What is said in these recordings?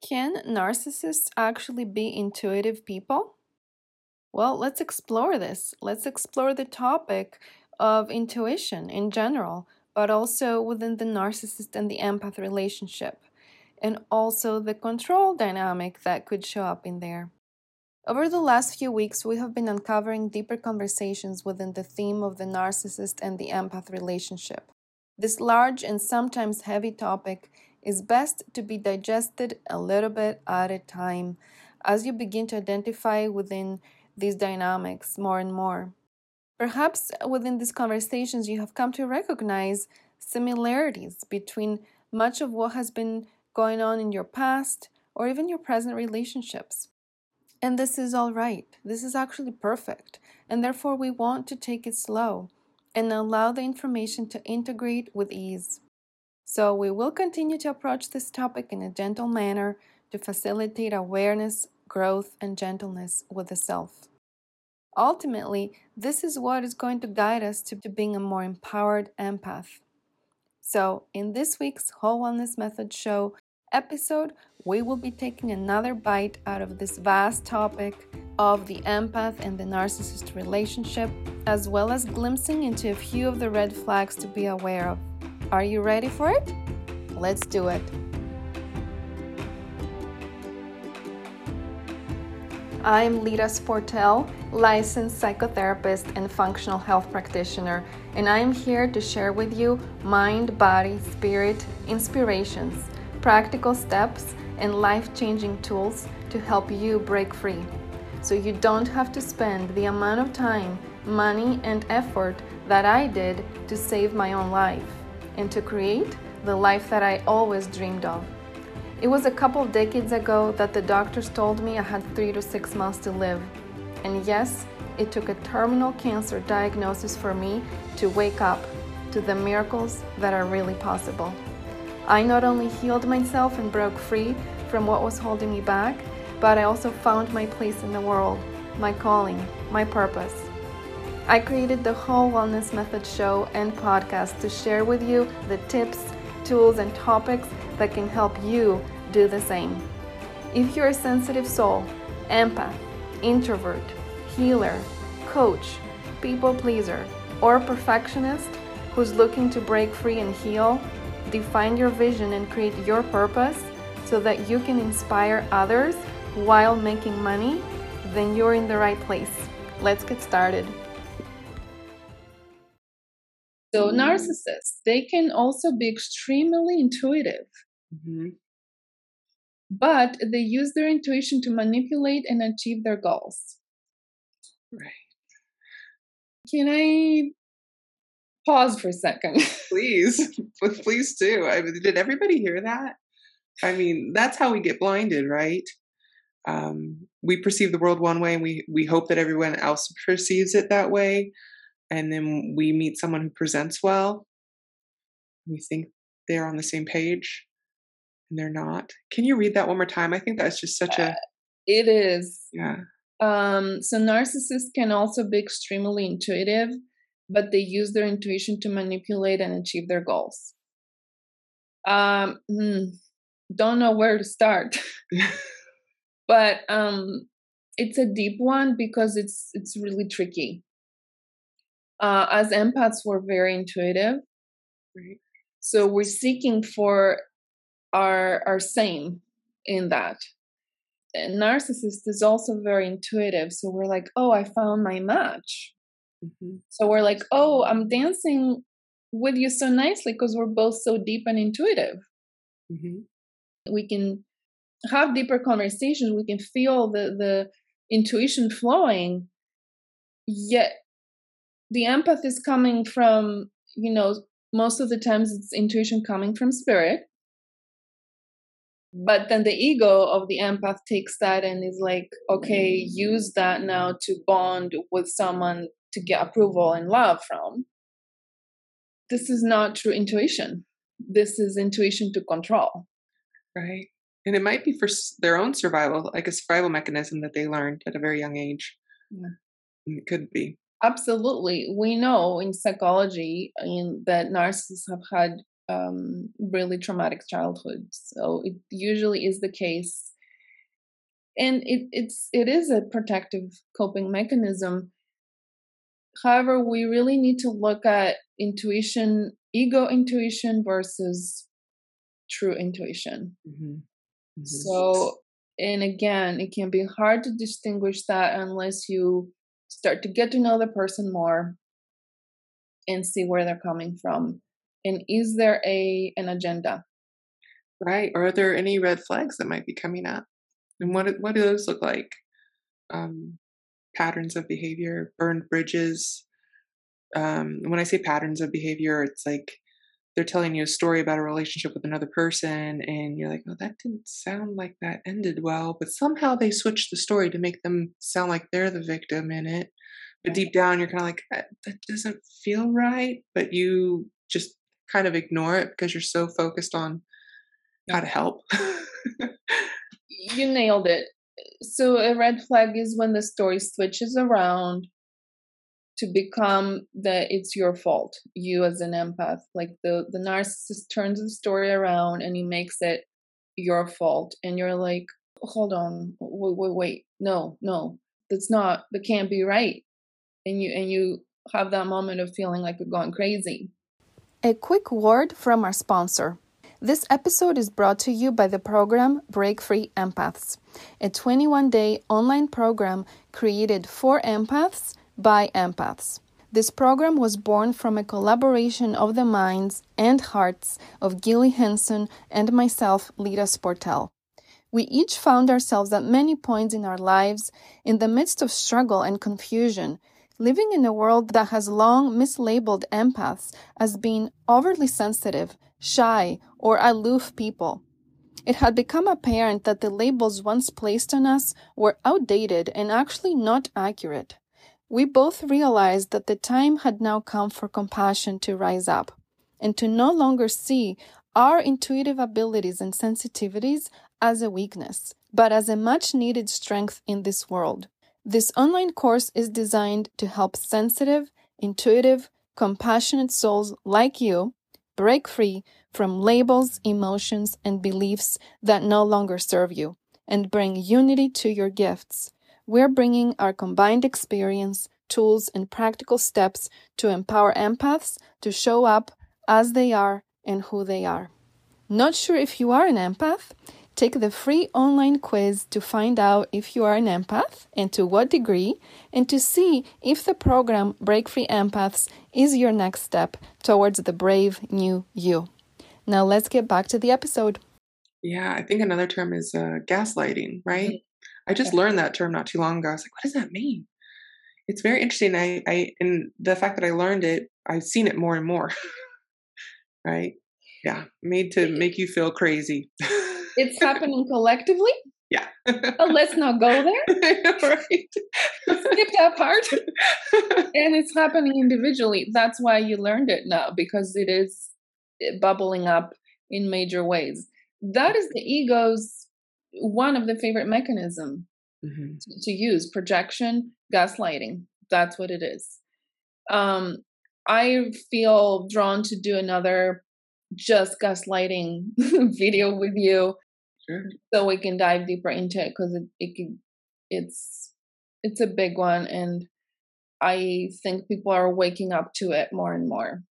Can narcissists actually be intuitive people? Well, let's explore this. Let's explore the topic of intuition in general, but also within the narcissist and the empath relationship, and also the control dynamic that could show up in there. Over the last few weeks, we have been uncovering deeper conversations within the theme of the narcissist and the empath relationship. This large and sometimes heavy topic is best to be digested a little bit at a time as you begin to identify within these dynamics more and more. Perhaps within these conversations, you have come to recognize similarities between much of what has been going on in your past or even your present relationships. And this is all right. This is actually perfect. And therefore, we want to take it slow and allow the information to integrate with ease. So, we will continue to approach this topic in a gentle manner to facilitate awareness, growth, and gentleness with the self. Ultimately, this is what is going to guide us to, being a more empowered empath. So, in this week's Whole Wellness Method show episode, we will be taking another bite out of this vast topic of the empath and the narcissist relationship, as well as glimpsing into a few of the red flags to be aware of. Are you ready for it? Let's do it. I'm Lita Sportel, licensed psychotherapist and functional health practitioner, and I am here to share with you mind, body, spirit inspirations, practical steps, and life changing tools to help you break free so you don't have to spend the amount of time, money, and effort that I did to save my own life and to create the life that I always dreamed of. It was a couple of decades ago that the doctors told me I had three to six months to live. And yes, it took a terminal cancer diagnosis for me to wake up to the miracles that are really possible. I not only healed myself and broke free from what was holding me back, but I also found my place in the world, my calling, my purpose. I created the Whole Wellness Method show and podcast to share with you the tips, tools, and topics that can help you do the same. If you're a sensitive soul, empath, introvert, healer, coach, people pleaser, or perfectionist who's looking to break free and heal, define your vision and create your purpose so that you can inspire others while making money, then you're in the right place. Let's get started. So, narcissists, they can also be extremely intuitive. Mm-hmm. But they use their intuition to manipulate and achieve their goals. Right. Can I pause for a second? please. please do. I mean, did everybody hear that? I mean, that's how we get blinded, right? Um, we perceive the world one way and we, we hope that everyone else perceives it that way and then we meet someone who presents well. We think they're on the same page and they're not. Can you read that one more time? I think that's just such a uh, it is. Yeah. Um so narcissists can also be extremely intuitive but they use their intuition to manipulate and achieve their goals. Um hmm, don't know where to start. But um it's a deep one because it's it's really tricky uh, as empaths, we're very intuitive. Right. So we're seeking for our our same in that. And narcissist is also very intuitive. So we're like, oh, I found my match. Mm-hmm. So we're like, oh, I'm dancing with you so nicely because we're both so deep and intuitive. Mm-hmm. We can have deeper conversations. We can feel the the intuition flowing. Yet the empath is coming from, you know, most of the times it's intuition coming from spirit. But then the ego of the empath takes that and is like, okay, use that now to bond with someone to get approval and love from. This is not true intuition. This is intuition to control. Right. And it might be for their own survival, like a survival mechanism that they learned at a very young age. Yeah. Mm, it could be. Absolutely. We know in psychology in, that narcissists have had um, really traumatic childhood. So it usually is the case, and it, it's it is a protective coping mechanism. However, we really need to look at intuition, ego intuition versus true intuition. Mm-hmm. Mm-hmm. So, and again, it can be hard to distinguish that unless you start to get to know the person more and see where they're coming from and is there a an agenda? Right or are there any red flags that might be coming up? And what what do those look like? Um, patterns of behavior burned bridges um, when i say patterns of behavior it's like they're telling you a story about a relationship with another person and you're like oh that didn't sound like that ended well but somehow they switched the story to make them sound like they're the victim in it. But deep down you're kind of like that doesn't feel right but you just kind of ignore it because you're so focused on how to help. You nailed it. So a red flag is when the story switches around to become that it's your fault you as an empath like the the narcissist turns the story around and he makes it your fault and you're like hold on wait wait wait no no that's not that can't be right and you and you have that moment of feeling like you're going crazy. A quick word from our sponsor. This episode is brought to you by the program Break Free Empaths, a 21 day online program created for empaths by empaths. This program was born from a collaboration of the minds and hearts of Gilly Henson and myself, Lita Sportel. We each found ourselves at many points in our lives in the midst of struggle and confusion living in a world that has long mislabeled empaths as being overly sensitive, shy, or aloof people. It had become apparent that the labels once placed on us were outdated and actually not accurate. We both realized that the time had now come for compassion to rise up and to no longer see our intuitive abilities and sensitivities as a weakness, but as a much needed strength in this world. This online course is designed to help sensitive, intuitive, compassionate souls like you break free from labels, emotions, and beliefs that no longer serve you and bring unity to your gifts. We're bringing our combined experience, tools, and practical steps to empower empaths to show up as they are and who they are. Not sure if you are an empath? Take the free online quiz to find out if you are an empath and to what degree, and to see if the program Break Free Empaths is your next step towards the brave new you. Now, let's get back to the episode. Yeah, I think another term is uh, gaslighting, right? I just learned that term not too long ago. I was like, what does that mean? It's very interesting. I, I, and the fact that I learned it, I've seen it more and more. right? Yeah, made to make you feel crazy. it's happening collectively. Yeah. oh, let's not go there. right. Skip that part. and it's happening individually. That's why you learned it now because it is eh, bubbling up in major ways. That is the ego's one of the favorite mechanism mm-hmm. to, to use projection, gaslighting. That's what it is. Um, I feel drawn to do another just gaslighting video with you sure. so we can dive deeper into it because it, it can, it's it's a big one and i think people are waking up to it more and more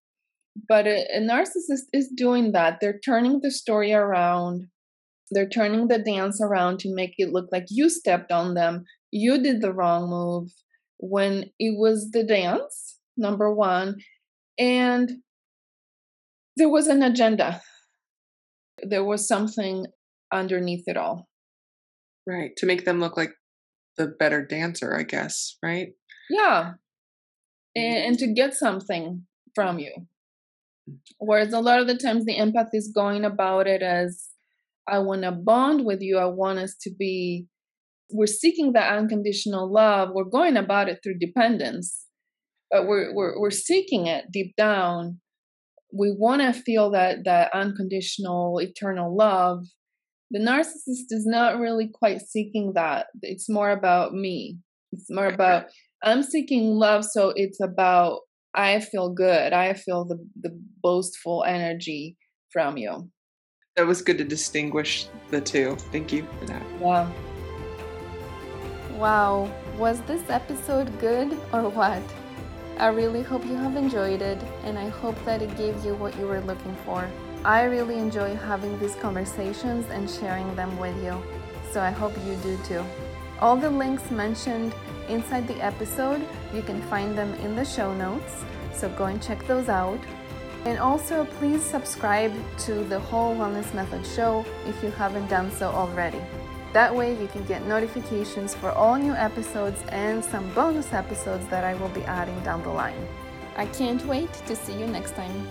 but a, a narcissist is doing that they're turning the story around they're turning the dance around to make it look like you stepped on them you did the wrong move when it was the dance number one and there was an agenda. There was something underneath it all. Right. To make them look like the better dancer, I guess, right? Yeah. And, and to get something from you. Mm. Whereas a lot of the times the empath is going about it as I want to bond with you. I want us to be, we're seeking that unconditional love. We're going about it through dependence, but we're, we're, we're seeking it deep down we want to feel that that unconditional eternal love the narcissist is not really quite seeking that it's more about me it's more about i'm seeking love so it's about i feel good i feel the the boastful energy from you. That was good to distinguish the two. Thank you for that. Yeah. Wow, was this episode good or what? I really hope you have enjoyed it and I hope that it gave you what you were looking for. I really enjoy having these conversations and sharing them with you, so I hope you do too. All the links mentioned inside the episode, you can find them in the show notes, so go and check those out. And also, please subscribe to the Whole Wellness Method show if you haven't done so already. That way, you can get notifications for all new episodes and some bonus episodes that I will be adding down the line. I can't wait to see you next time.